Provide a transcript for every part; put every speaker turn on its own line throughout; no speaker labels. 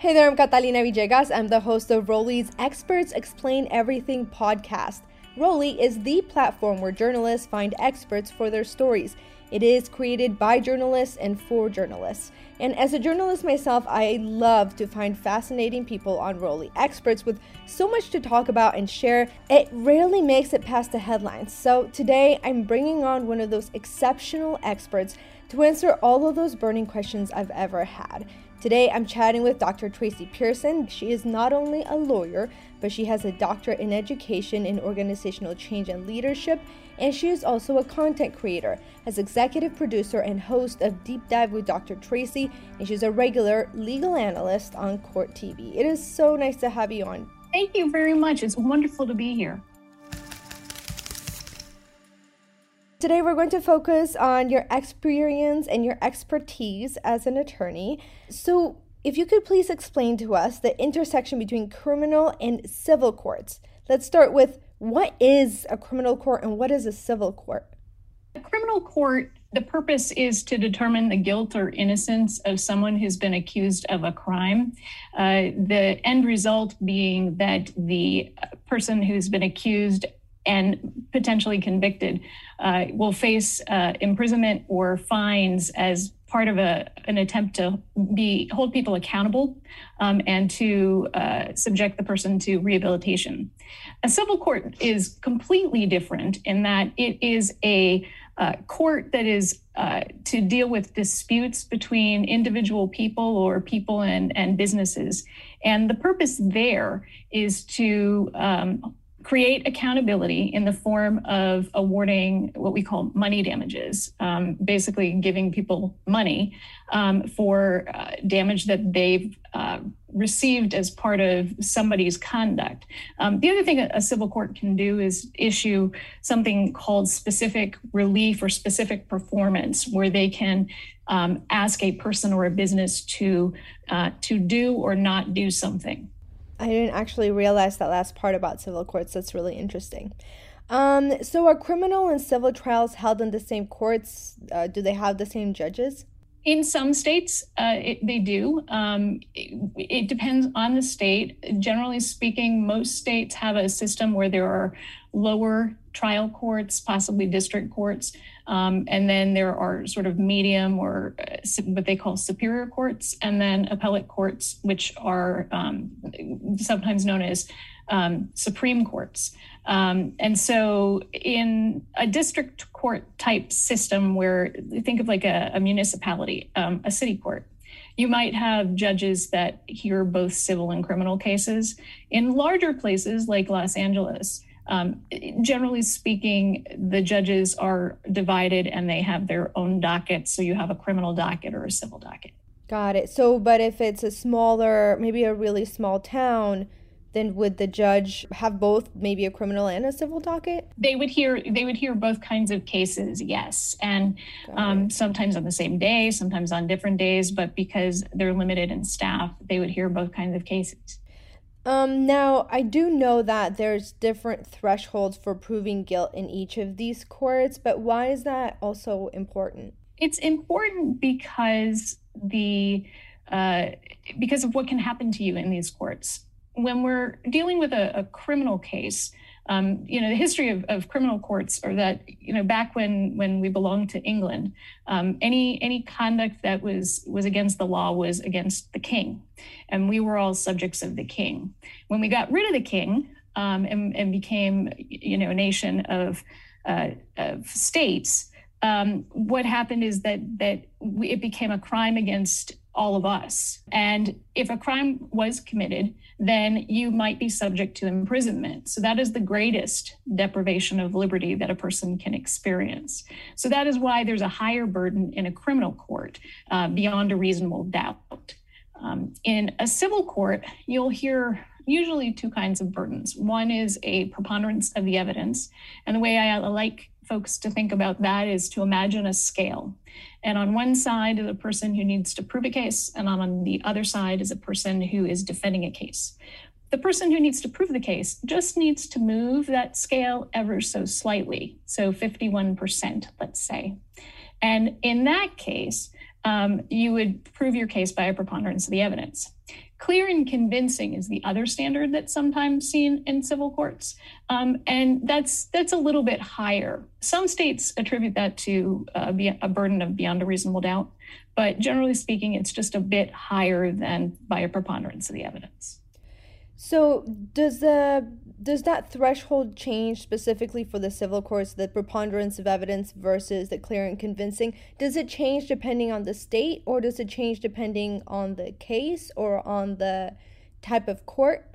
Hey there, I'm Catalina Villegas. I'm the host of Rolli's Experts Explain Everything podcast. Rolli is the platform where journalists find experts for their stories. It is created by journalists and for journalists. And as a journalist myself, I love to find fascinating people on Rolli, experts with so much to talk about and share. It rarely makes it past the headlines. So today, I'm bringing on one of those exceptional experts to answer all of those burning questions I've ever had. Today, I'm chatting with Dr. Tracy Pearson. She is not only a lawyer, but she has a doctorate in education in organizational change and leadership, and she is also a content creator, as executive producer and host of Deep Dive with Dr. Tracy, and she's a regular legal analyst on Court TV. It is so nice to have you on.
Thank you very much. It's wonderful to be here.
Today, we're going to focus on your experience and your expertise as an attorney. So, if you could please explain to us the intersection between criminal and civil courts. Let's start with what is a criminal court and what is a civil court?
A criminal court, the purpose is to determine the guilt or innocence of someone who's been accused of a crime. Uh, the end result being that the person who's been accused and potentially convicted uh, will face uh, imprisonment or fines as part of a, an attempt to be hold people accountable um, and to uh, subject the person to rehabilitation. A civil court is completely different in that it is a uh, court that is uh, to deal with disputes between individual people or people and, and businesses. And the purpose there is to um, create accountability in the form of awarding what we call money damages, um, basically giving people money um, for uh, damage that they've uh, received as part of somebody's conduct. Um, the other thing a, civil court can do is issue something called specific relief or specific performance, where they can um, ask a person or a business to uh, to do or not do something.
I didn't actually realize that last part about civil courts. That's really interesting. Um, so, are criminal and civil trials held in the same courts? Uh, do they have the same judges?
In some states, uh, it, they do. Um, it, it, depends on the state. Generally speaking, most states have a system where there are lower trial courts, possibly district courts, um, and then there are sort of medium or uh, what they call superior courts, and then appellate courts, which are um, sometimes known as um, supreme courts. Um, and so, in a district court type system, where think of like a, a municipality, um, a city court, you might have judges that hear both civil and criminal cases. In larger places like Los Angeles, um, generally speaking, the judges are divided and they have their own docket. So you have a criminal docket or a civil docket.
Got it. So, but if it's a smaller, maybe a really small town, then would the judge have both maybe a criminal and a civil docket
they would hear they would hear both kinds of cases yes and um, sometimes on the same day sometimes on different days but because they're limited in staff they would hear both kinds of cases
um, now, I do know that there's different thresholds for proving guilt in each of these courts, but why is that also important?
It's important because the uh, because of what can happen to you in these courts. When we're dealing with a, a criminal case, um, you know, the history of, of, criminal courts are that, you know, back when when we belonged to England, um, any any conduct that was was against the law was against the king, and we were all subjects of the king. When we got rid of the king um, and, and, became, you know, a nation of uh, of states, um, what happened is that that we, it became a crime against all of us. And if a crime was committed, then you might be subject to imprisonment. So that is the greatest deprivation of liberty that a person can experience. So that is why there's a higher burden in a criminal court uh, beyond a reasonable doubt. Um, in a civil court, you'll hear usually two kinds of burdens. One is a preponderance of the evidence. And the way I like folks to think about that is to imagine a scale. And on one side is a person who needs to prove a case, and on the other side is a person who is defending a case. The person who needs to prove the case just needs to move that scale ever so slightly, so 51%, let's say. And in that case, um, you would prove your case by a preponderance of the evidence. Clear and convincing is the other standard that's sometimes seen in civil courts, um, and that's that's a little bit higher. Some states attribute that to uh, a burden of beyond a reasonable doubt, but generally speaking, it's just a bit higher than by a preponderance of the evidence.
So does the does that threshold change specifically for the civil courts, the preponderance of evidence versus the clear and convincing? Does it change depending on the state, or does it change depending on the case or on the type of court?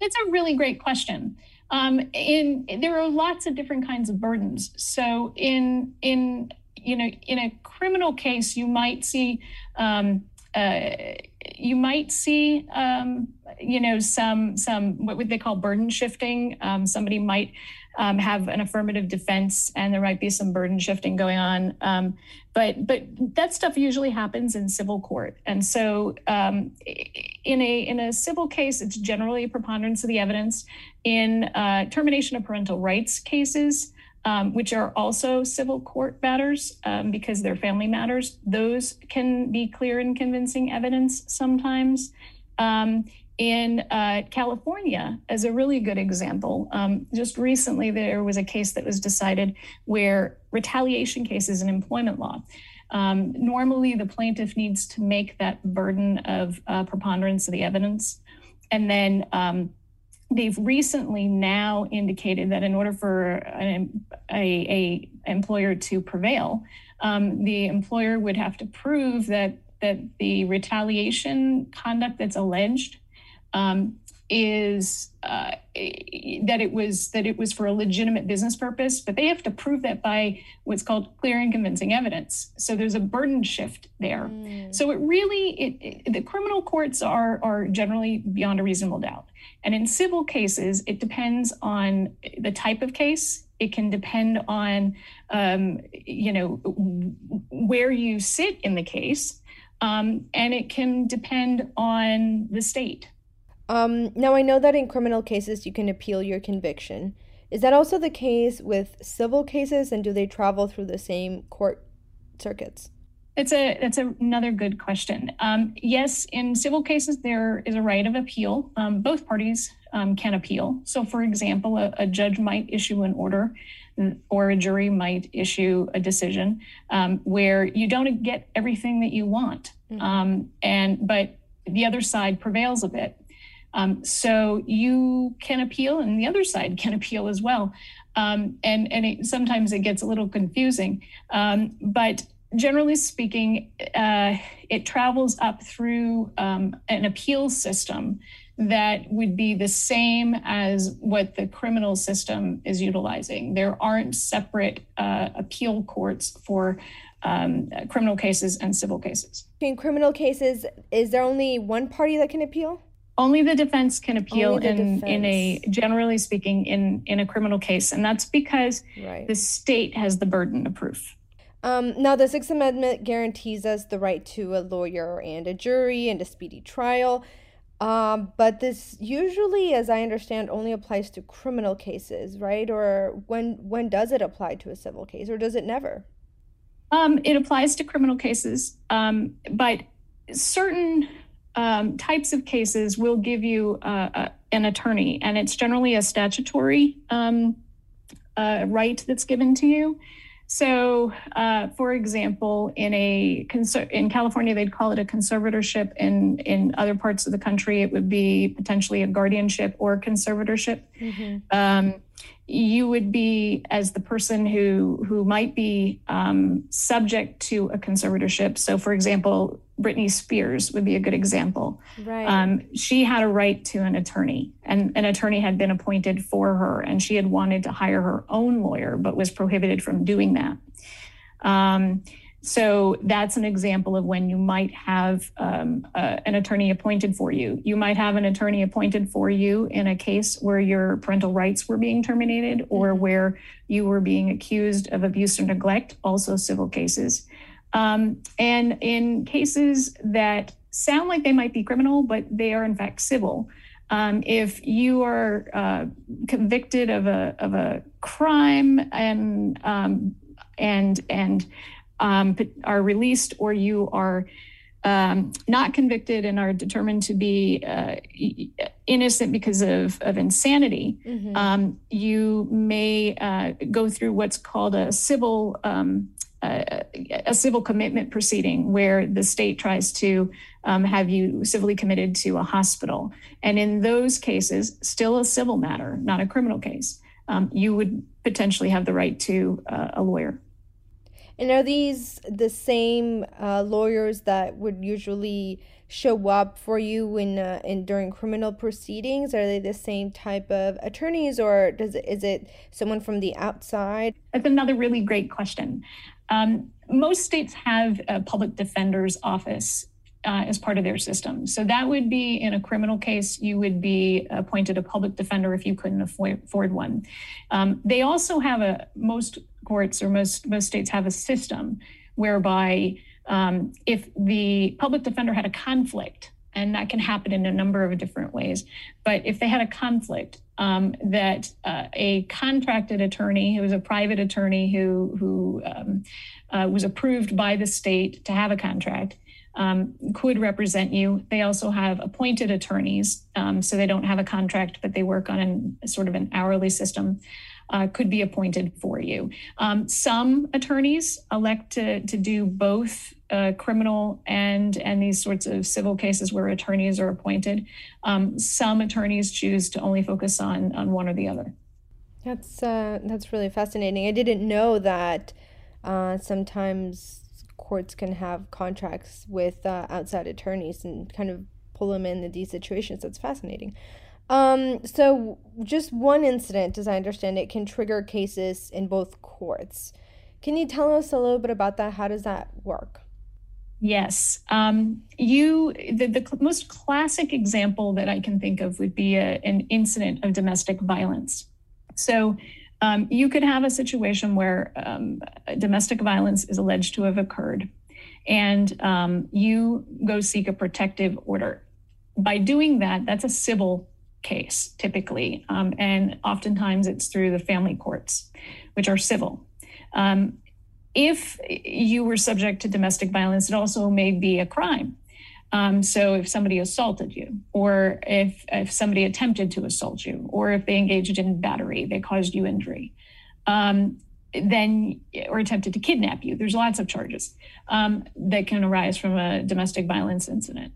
That's a really great question. Um, in there are lots of different kinds of burdens. So in in you know in a criminal case, you might see um, uh, you might see um, you know some some what would they call burden shifting um, somebody might um, have an affirmative defense and there might be some burden shifting going on um, but but that stuff usually happens in civil court and so um, in a in a civil case it's generally preponderance of the evidence in uh, termination of parental rights cases um, which are also civil court matters um, because they're family matters. Those can be clear and convincing evidence sometimes. Um, in uh, California, as a really good example, um, just recently there was a case that was decided where retaliation cases in employment law. Um, normally, the plaintiff needs to make that burden of uh, preponderance of the evidence. And then um, they've recently now indicated that in order for an, a, a employer to prevail, um, the employer would have to prove that that the retaliation conduct that's alleged um, is uh, that it was that it was for a legitimate business purpose, but they have to prove that by what's called clear and convincing evidence. So there's a burden shift there. Mm. So it really it, it, the criminal courts are are generally beyond a reasonable doubt, and in civil cases it depends on the type of case. It can depend on um, you know where you sit in the case, um, and it can depend on the state.
Um, now, I know that in criminal cases you can appeal your conviction. Is that also the case with civil cases, and do they travel through the same court circuits?
It's a that's another good question. Um, yes, in civil cases there is a right of appeal. Um, both parties um, can appeal. So, for example, a, a, judge might issue an order, or a jury might issue a decision um, where you don't get everything that you want, mm-hmm. Um, and but the other side prevails a bit. Um, so you can appeal, and the other side can appeal as well. Um, and and it, sometimes it gets a little confusing, um, but generally speaking, uh, it travels up through um, an appeal system that would be the same as what the criminal system is utilizing. There aren't separate uh, appeal courts for um, criminal cases and civil cases.
In criminal cases, is there only one party that can appeal?
Only the defense can appeal in defense. in a generally speaking in in a criminal case and that's because right. the state has the burden of proof
um, now the sixth amendment guarantees us the right to a lawyer and a jury and a speedy trial um, but this usually as i understand only applies to criminal cases right or when when does it apply to a civil case or does it never
um, it applies to criminal cases um, but certain um, types of cases will give you uh, uh, an attorney, and it's generally a statutory um, uh, right that's given to you. So, uh, for example, in a in California, they'd call it a conservatorship. In in other parts of the country, it would be potentially a guardianship or conservatorship. Mm-hmm. Um, you would be as the person who who might be um, subject to a conservatorship. So, for example, Britney Spears would be a good example. Right. Um, she had a right to an attorney, and an attorney had been appointed for her, and she had wanted to hire her own lawyer, but was prohibited from doing that. Um, so that's an example of when you might have um, uh, an attorney appointed for you. You might have an attorney appointed for you in a case where your parental rights were being terminated or mm-hmm. where you were being accused of abuse or neglect, also civil cases. Um, and in cases that sound like they might be criminal, but they are in fact civil, um, if you are uh, convicted of a of a crime and um, and and um, are released, or you are um, not convicted and are determined to be uh, innocent because of, of insanity, mm-hmm. um, you may uh, go through what's called a civil um, uh, a civil commitment proceeding where the state tries to um, have you civilly committed to a hospital. And in those cases, still a civil matter, not a criminal case, um, you would potentially have the right to uh, a lawyer.
And are these the same uh, lawyers that would usually show up for you in uh, in during criminal proceedings? Are they the same type of attorneys, or does it, is it someone from the outside?
That's another really great question. Um, most states have a public defender's office uh, as part of their system. So that would be in a criminal case, you would be appointed a public defender if you couldn't afford one. Um, they also have a most courts or most most states have a system whereby um, if the public defender had a conflict, and that can happen in a number of different ways, but if they had a conflict, um, that uh, a contracted attorney who was a private attorney who who um, uh, was approved by the state to have a contract um, could represent you. They also have appointed attorneys, um, so they don't have a contract, but they work on an, sort of an hourly system uh, could be appointed for you. Um, some attorneys elect to, to do both uh, criminal and and these sorts of civil cases where attorneys are appointed. Um, some attorneys choose to only focus on on one or the other.
That's uh, that's really fascinating. I didn't know that uh, sometimes courts can have contracts with uh, outside attorneys and kind of pull them in these situations. That's fascinating. Um, so just one incident, as I understand it, can trigger cases in both courts. Can you tell us a little bit about that? How does that work?
Yes. Um, you the, the most classic example that I can think of would be a, an incident of domestic violence. So um, you could have a situation where um, domestic violence is alleged to have occurred, and um, you go seek a protective order. By doing that, that's a civil case typically, um, and oftentimes it's through the family courts, which are civil. Um, if you were subject to domestic violence, it also may be a crime. Um, so if somebody assaulted you, or if if somebody attempted to assault you, or if they engaged in battery, they caused you injury, um, then or attempted to kidnap you. There's lots of charges um, that can arise from a domestic violence incident.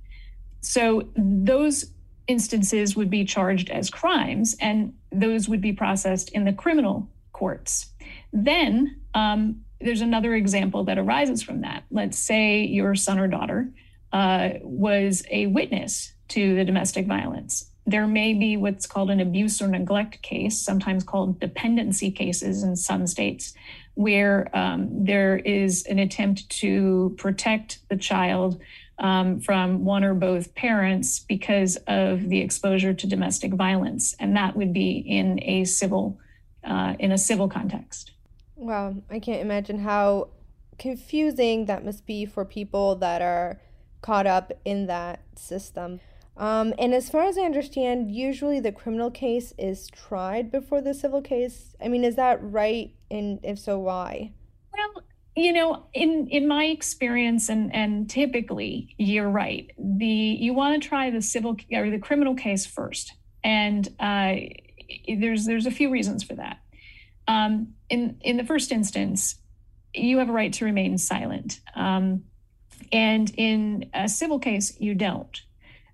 So those instances would be charged as crimes, and those would be processed in the criminal courts. Then um, there's another example that arises from that. Let's say your son or daughter uh, was a witness to the domestic violence. There may be what's called an abuse or neglect case, sometimes called dependency cases in some states, where um, there is an attempt to protect the child um, from one or both parents because of the exposure to domestic violence, and that would be in a civil uh, in a civil context.
Wow, I can't imagine how confusing that must be for people that are caught up in that system. Um, and as far as I understand, usually the criminal case is tried before the civil case. I mean, is that right? And if so, why?
Well, you know in in my experience and and typically you're right the you want to try the civil or the criminal case first and uh, there's there's a few reasons for that um, in in the first instance you have a right to remain silent um, and in a civil case you don't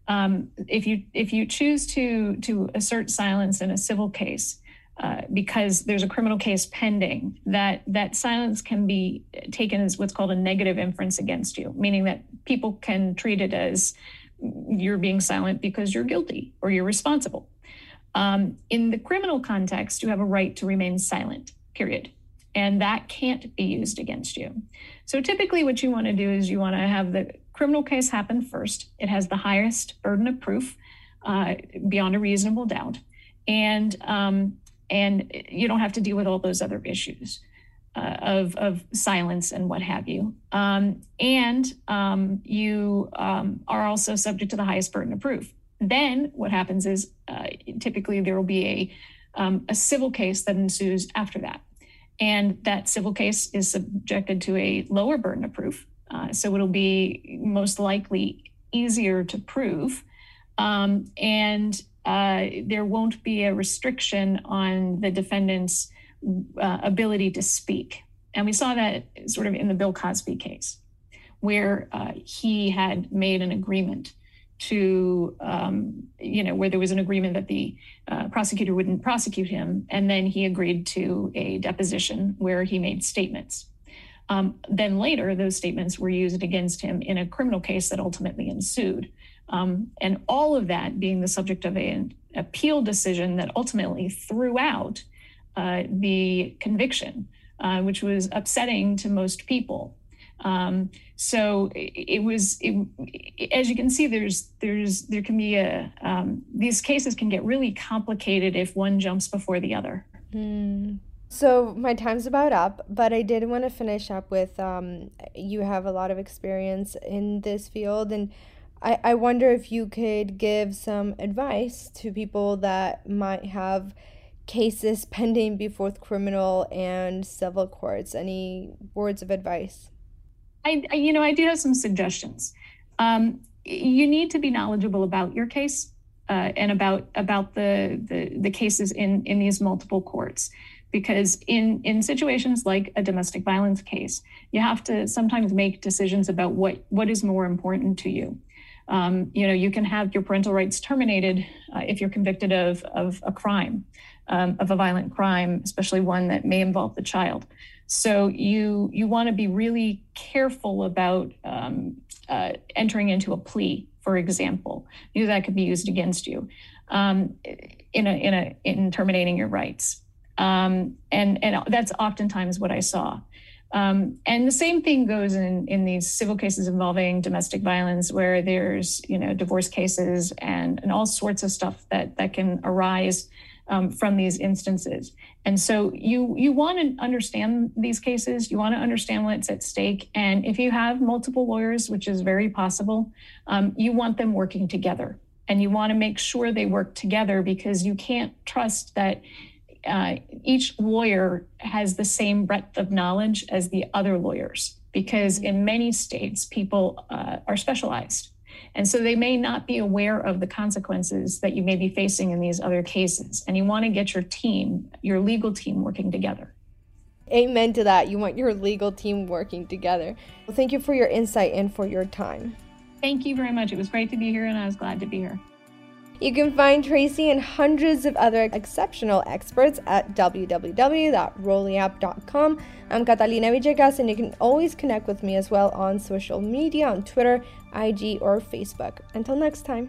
um, if you if you choose to to assert silence in a civil case uh, because there's a criminal case pending, that that silence can be taken as what's called a negative inference against you, meaning that people can treat it as you're being silent because you're guilty or you're responsible. Um, in the criminal context, you have a right to remain silent, period. And that can't be used against you. So typically, what you want to do is you want to have the criminal case happen first. It has the highest burden of proof uh, beyond a reasonable doubt. And um, and you don't have to deal with all those other issues uh, of, of silence and what have you. Um, and um, you um, are also subject to the highest burden of proof. Then what happens is uh, typically there will be a, um, a civil case that ensues after that. And that civil case is subjected to a lower burden of proof. Uh, so it'll be most likely easier to prove. Um, and uh, there won't be a restriction on the defendant's uh, ability to speak. And we saw that sort of in the Bill Cosby case, where uh, he had made an agreement to, um, you know, where there was an agreement that the uh, prosecutor wouldn't prosecute him. And then he agreed to a deposition where he made statements. Um, then later, those statements were used against him in a criminal case that ultimately ensued. Um, and all of that being the subject of an appeal decision that ultimately threw out uh, the conviction, uh, which was upsetting to most people. Um, so it, was, it, as you can see, there's, there's, there can be a, um, these cases can get really complicated if one jumps before the other.
Mm. So my time's about up, but I did want to finish up with um, you have a lot of experience in this field, and I, I wonder if you could give some advice to people that might have cases pending before the criminal and civil courts. Any words of advice?
I, you know, I do have some suggestions. Um, you need to be knowledgeable about your case uh, and about about the, the the cases in in these multiple courts, because in in situations like a domestic violence case, you have to sometimes make decisions about what what is more important to you. Um, you know, you can have your parental rights terminated uh, if you're convicted of of a crime, um, of a violent crime, especially one that may involve the child. So you you want to be really careful about um, uh, entering into a plea, for example, because that could be used against you um, in a in a in terminating your rights. Um, and and that's oftentimes what I saw. Um, and the same thing goes in in these civil cases involving domestic violence, where there's you know divorce cases and and all sorts of stuff that that can arise um, from these instances. And so you you want to understand these cases. You want to understand what's at stake. And if you have multiple lawyers, which is very possible, um, you want them working together. And you want to make sure they work together because you can't trust that uh, each lawyer has the same breadth of knowledge as the other lawyers. Because in many states, people uh, are specialized. And so they may not be aware of the consequences that you may be facing in these other cases. And you want to get your team, your legal team, working together.
Amen to that. You want your legal team working together. Well, thank you for your insight and for your time.
Thank you very much. It was great to be here, and I was glad to be here.
You can find Tracy and hundreds of other exceptional experts at www.rolliapp.com. I'm Catalina Villegas, and you can always connect with me as well on social media on Twitter, IG, or Facebook. Until next time.